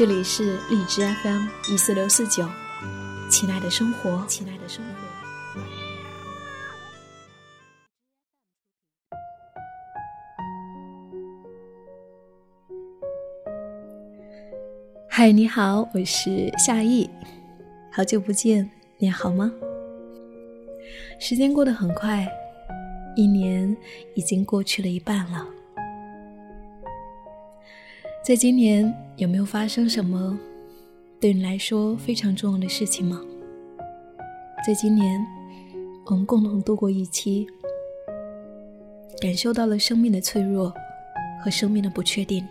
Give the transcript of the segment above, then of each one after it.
这里是荔枝 FM 一四六四九，亲爱的生活，亲爱的生活。嗨，你好，我是夏意，好久不见，你好吗？时间过得很快，一年已经过去了一半了。在今年有没有发生什么对你来说非常重要的事情吗？在今年，我们共同度过一期，感受到了生命的脆弱和生命的不确定。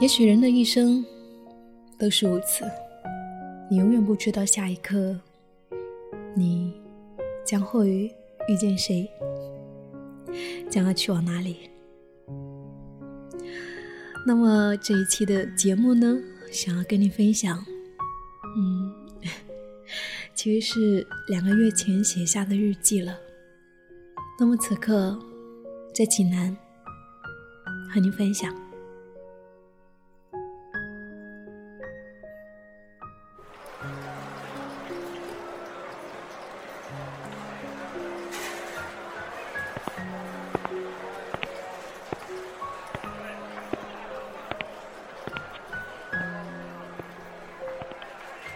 也许人的一生都是如此，你永远不知道下一刻你将会遇见谁，将要去往哪里。那么这一期的节目呢，想要跟你分享，嗯，其实是两个月前写下的日记了。那么此刻，在济南和你分享。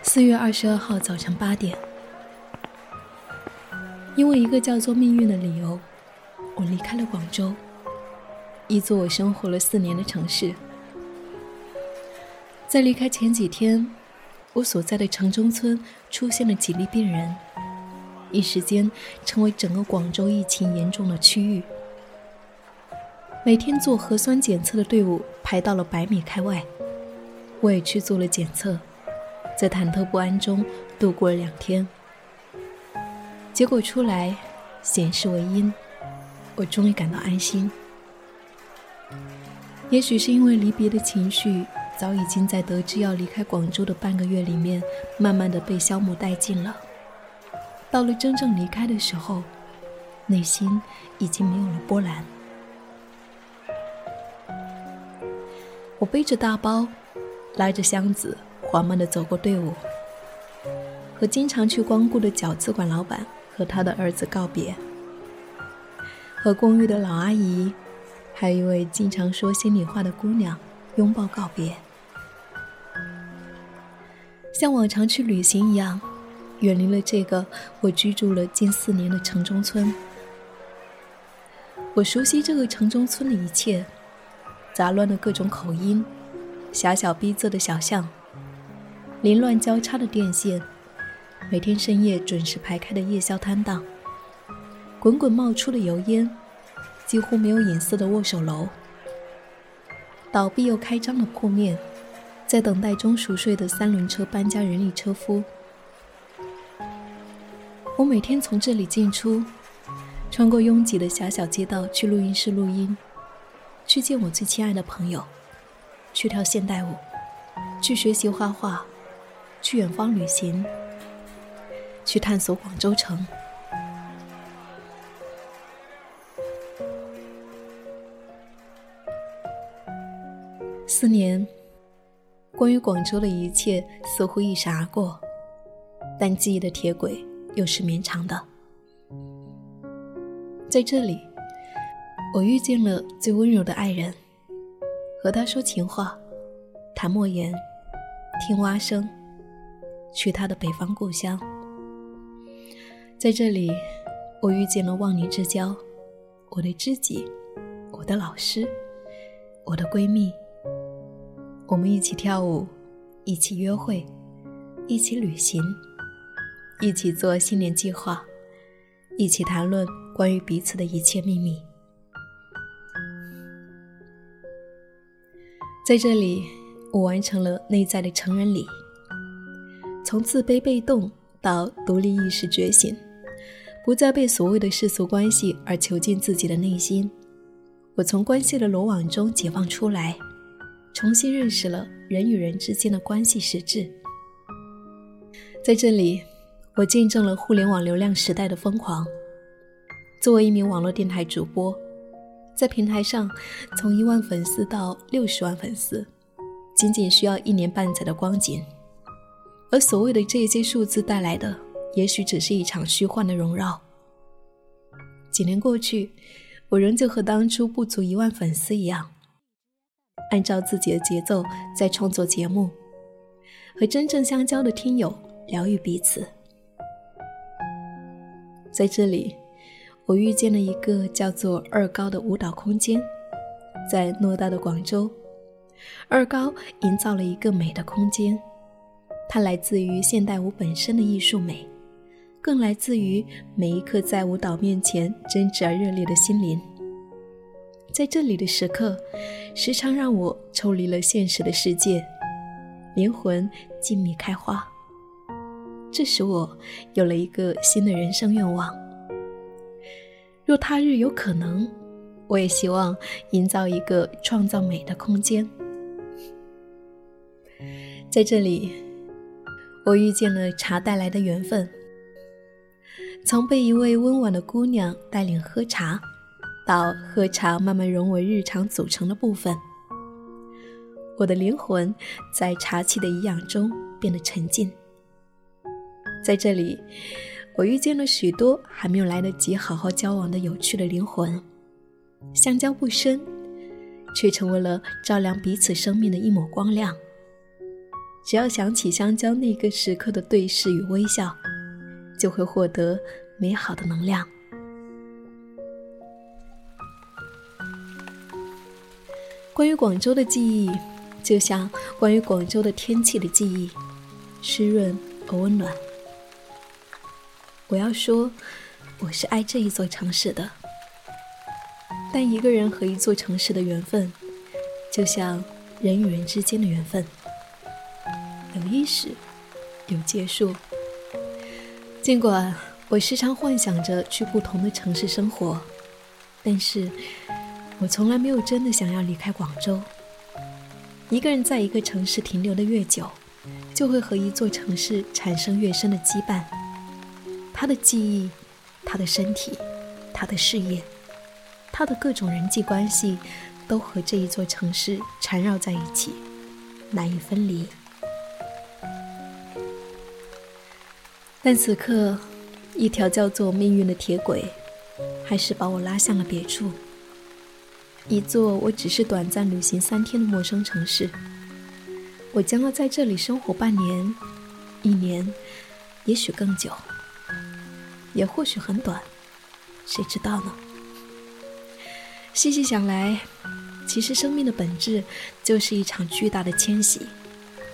四月二十二号早晨八点，因为一个叫做命运的理由，我离开了广州，一座我生活了四年的城市。在离开前几天，我所在的城中村出现了几例病人，一时间成为整个广州疫情严重的区域。每天做核酸检测的队伍排到了百米开外，我也去做了检测。在忐忑不安中度过了两天，结果出来显示为阴，我终于感到安心。也许是因为离别的情绪早已经在得知要离开广州的半个月里面，慢慢的被消磨殆尽了。到了真正离开的时候，内心已经没有了波澜。我背着大包，拉着箱子。缓慢地走过队伍，和经常去光顾的饺子馆老板和他的儿子告别，和公寓的老阿姨，还有一位经常说心里话的姑娘拥抱告别，像往常去旅行一样，远离了这个我居住了近四年的城中村。我熟悉这个城中村的一切，杂乱的各种口音，狭小逼仄的小巷。凌乱交叉的电线，每天深夜准时排开的夜宵摊档，滚滚冒出的油烟，几乎没有隐私的握手楼，倒闭又开张的铺面，在等待中熟睡的三轮车搬家人力车夫。我每天从这里进出，穿过拥挤的狭小街道去录音室录音，去见我最亲爱的朋友，去跳现代舞，去学习画画。去远方旅行，去探索广州城。四年，关于广州的一切似乎一闪而过，但记忆的铁轨又是绵长的。在这里，我遇见了最温柔的爱人，和他说情话，谈莫言，听蛙声。去他的北方故乡，在这里，我遇见了忘年之交，我的知己，我的老师，我的闺蜜。我们一起跳舞，一起约会，一起旅行，一起做新年计划，一起谈论关于彼此的一切秘密。在这里，我完成了内在的成人礼，从自卑被动到独立意识觉醒，不再被所谓的世俗关系而囚禁自己的内心。我从关系的罗网中解放出来，重新认识了人与人之间的关系实质。在这里，我见证了互联网流量时代的疯狂。作为一名网络电台主播，在平台上从一万粉丝到六十万粉丝，仅仅需要一年半载的光景。而所谓的这些数字带来的，也许只是一场虚幻的荣耀。几年过去。我仍旧和当初不足一万粉丝一样，按照自己的节奏在创作节目，和真正相交的听友疗愈彼此。在这里，我遇见了一个叫做二高的舞蹈空间，在偌大的广州，二高营造了一个美的空间，它来自于现代舞本身的艺术美。更来自于每一刻在舞蹈面前真挚而热烈的心灵。在这里的时刻，时常让我抽离了现实的世界，灵魂静谧开花。这使我有了一个新的人生愿望。若他日有可能，我也希望营造一个创造美的空间。在这里，我遇见了茶带来的缘分。从被一位温婉的姑娘带领喝茶，到喝茶慢慢融为日常组成的部分，我的灵魂在茶气的颐养中变得沉静。在这里，我遇见了许多还没有来得及好好交往的有趣的灵魂，相交不深，却成为了照亮彼此生命的一抹光亮。只要想起相交那个时刻的对视与微笑。就会获得美好的能量。关于广州的记忆，就像关于广州的天气的记忆，湿润而温暖。我要说，我是爱这一座城市的。但一个人和一座城市的缘分，就像人与人之间的缘分，有伊始，有结束。尽管我时常幻想着去不同的城市生活，但是我从来没有真的想要离开广州。一个人在一个城市停留的越久，就会和一座城市产生越深的羁绊。他的记忆，他的身体，他的事业，他的各种人际关系，都和这一座城市缠绕在一起，难以分离。但此刻，一条叫做命运的铁轨，还是把我拉向了别处。一座我只是短暂旅行三天的陌生城市。我将要在这里生活半年、一年，也许更久，也或许很短，谁知道呢？细细想来，其实生命的本质就是一场巨大的迁徙，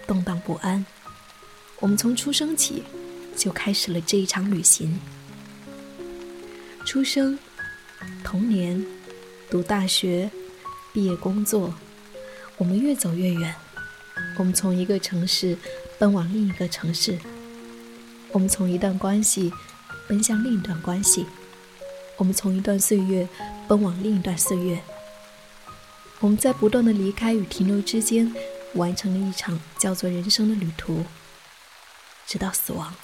动荡不安。我们从出生起。就开始了这一场旅行。出生、童年、读大学、毕业、工作，我们越走越远。我们从一个城市奔往另一个城市，我们从一段关系奔向另一段关系，我们从一段岁月奔往另一段岁月。我们在不断的离开与停留之间，完成了一场叫做人生的旅途，直到死亡。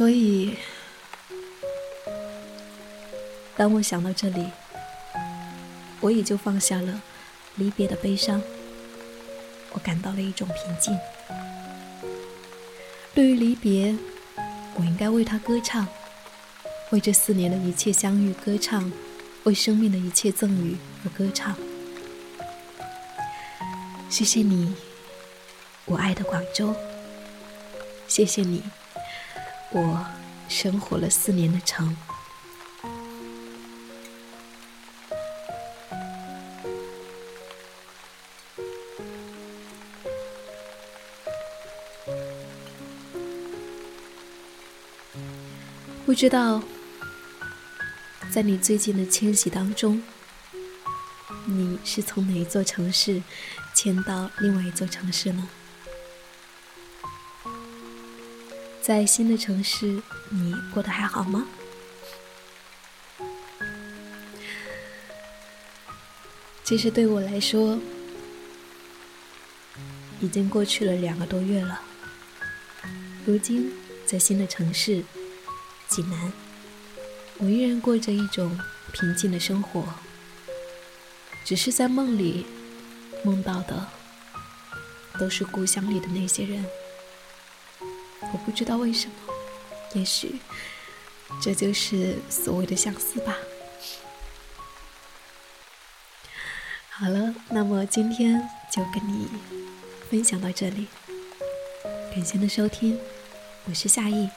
所以，当我想到这里，我也就放下了离别的悲伤，我感到了一种平静。对于离别，我应该为他歌唱，为这四年的一切相遇歌唱，为生命的一切赠予而歌唱。谢谢你，我爱的广州。谢谢你。我生活了四年的城，不知道在你最近的迁徙当中，你是从哪一座城市迁到另外一座城市呢？在新的城市，你过得还好吗？其实对我来说，已经过去了两个多月了。如今在新的城市济南，我依然过着一种平静的生活，只是在梦里梦到的都是故乡里的那些人。我不知道为什么，也许这就是所谓的相思吧。好了，那么今天就跟你分享到这里，感谢的收听，我是夏意。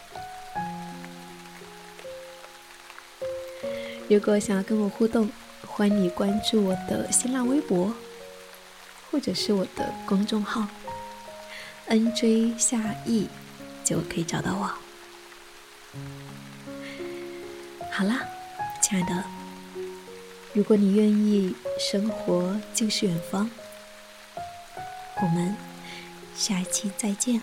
如果想要跟我互动，欢迎你关注我的新浪微博，或者是我的公众号 “nj 夏意”。就可以找到我。好啦，亲爱的，如果你愿意，生活就是远方。我们下一期再见。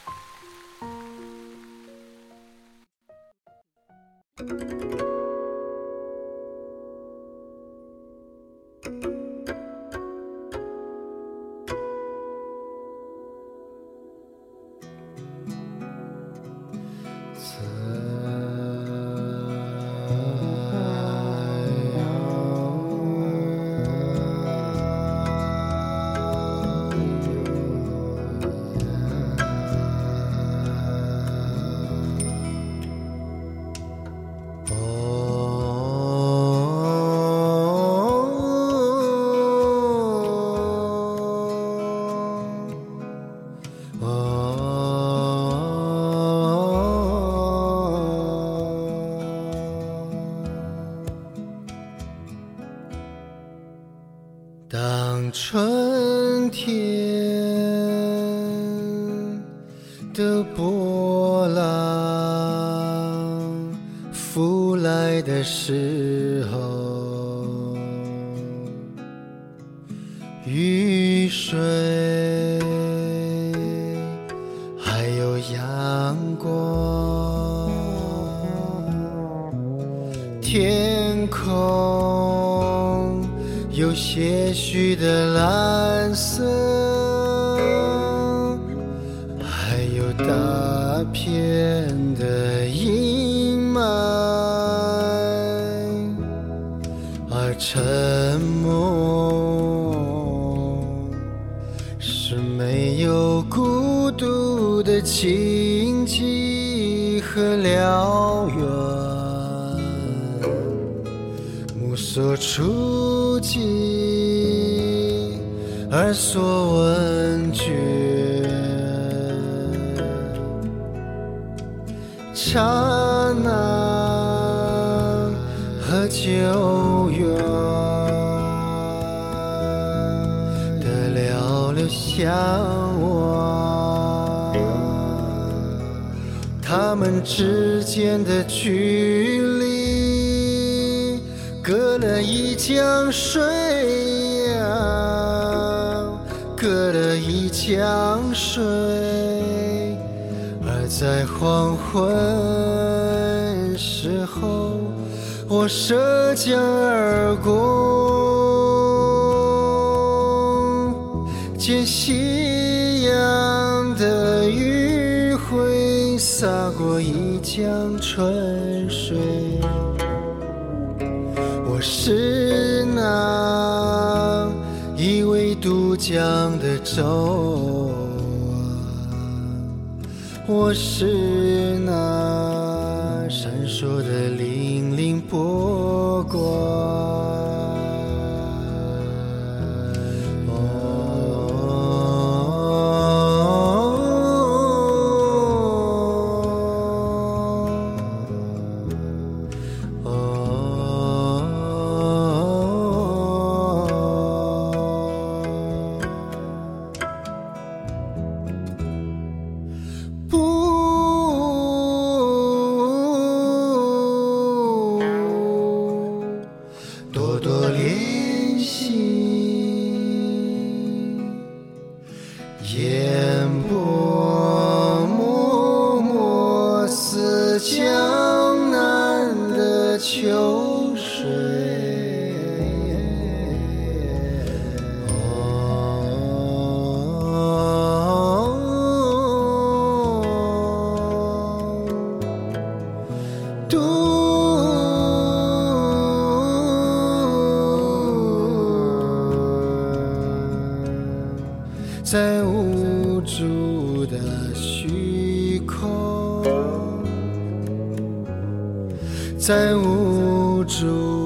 福来的时候，雨水还有阳光，天空。有些许的蓝沉默是没有孤独的荆棘和辽远，目所触及。而所闻觉，久远的寥寥相望，他们之间的距离，隔了一江水呀。隔了一江水，而在黄昏，我涉江而过，见夕阳的余晖洒过一江春水，我是那。一位渡江的舟啊，我是那闪烁的烟在无助的虚空，在无助。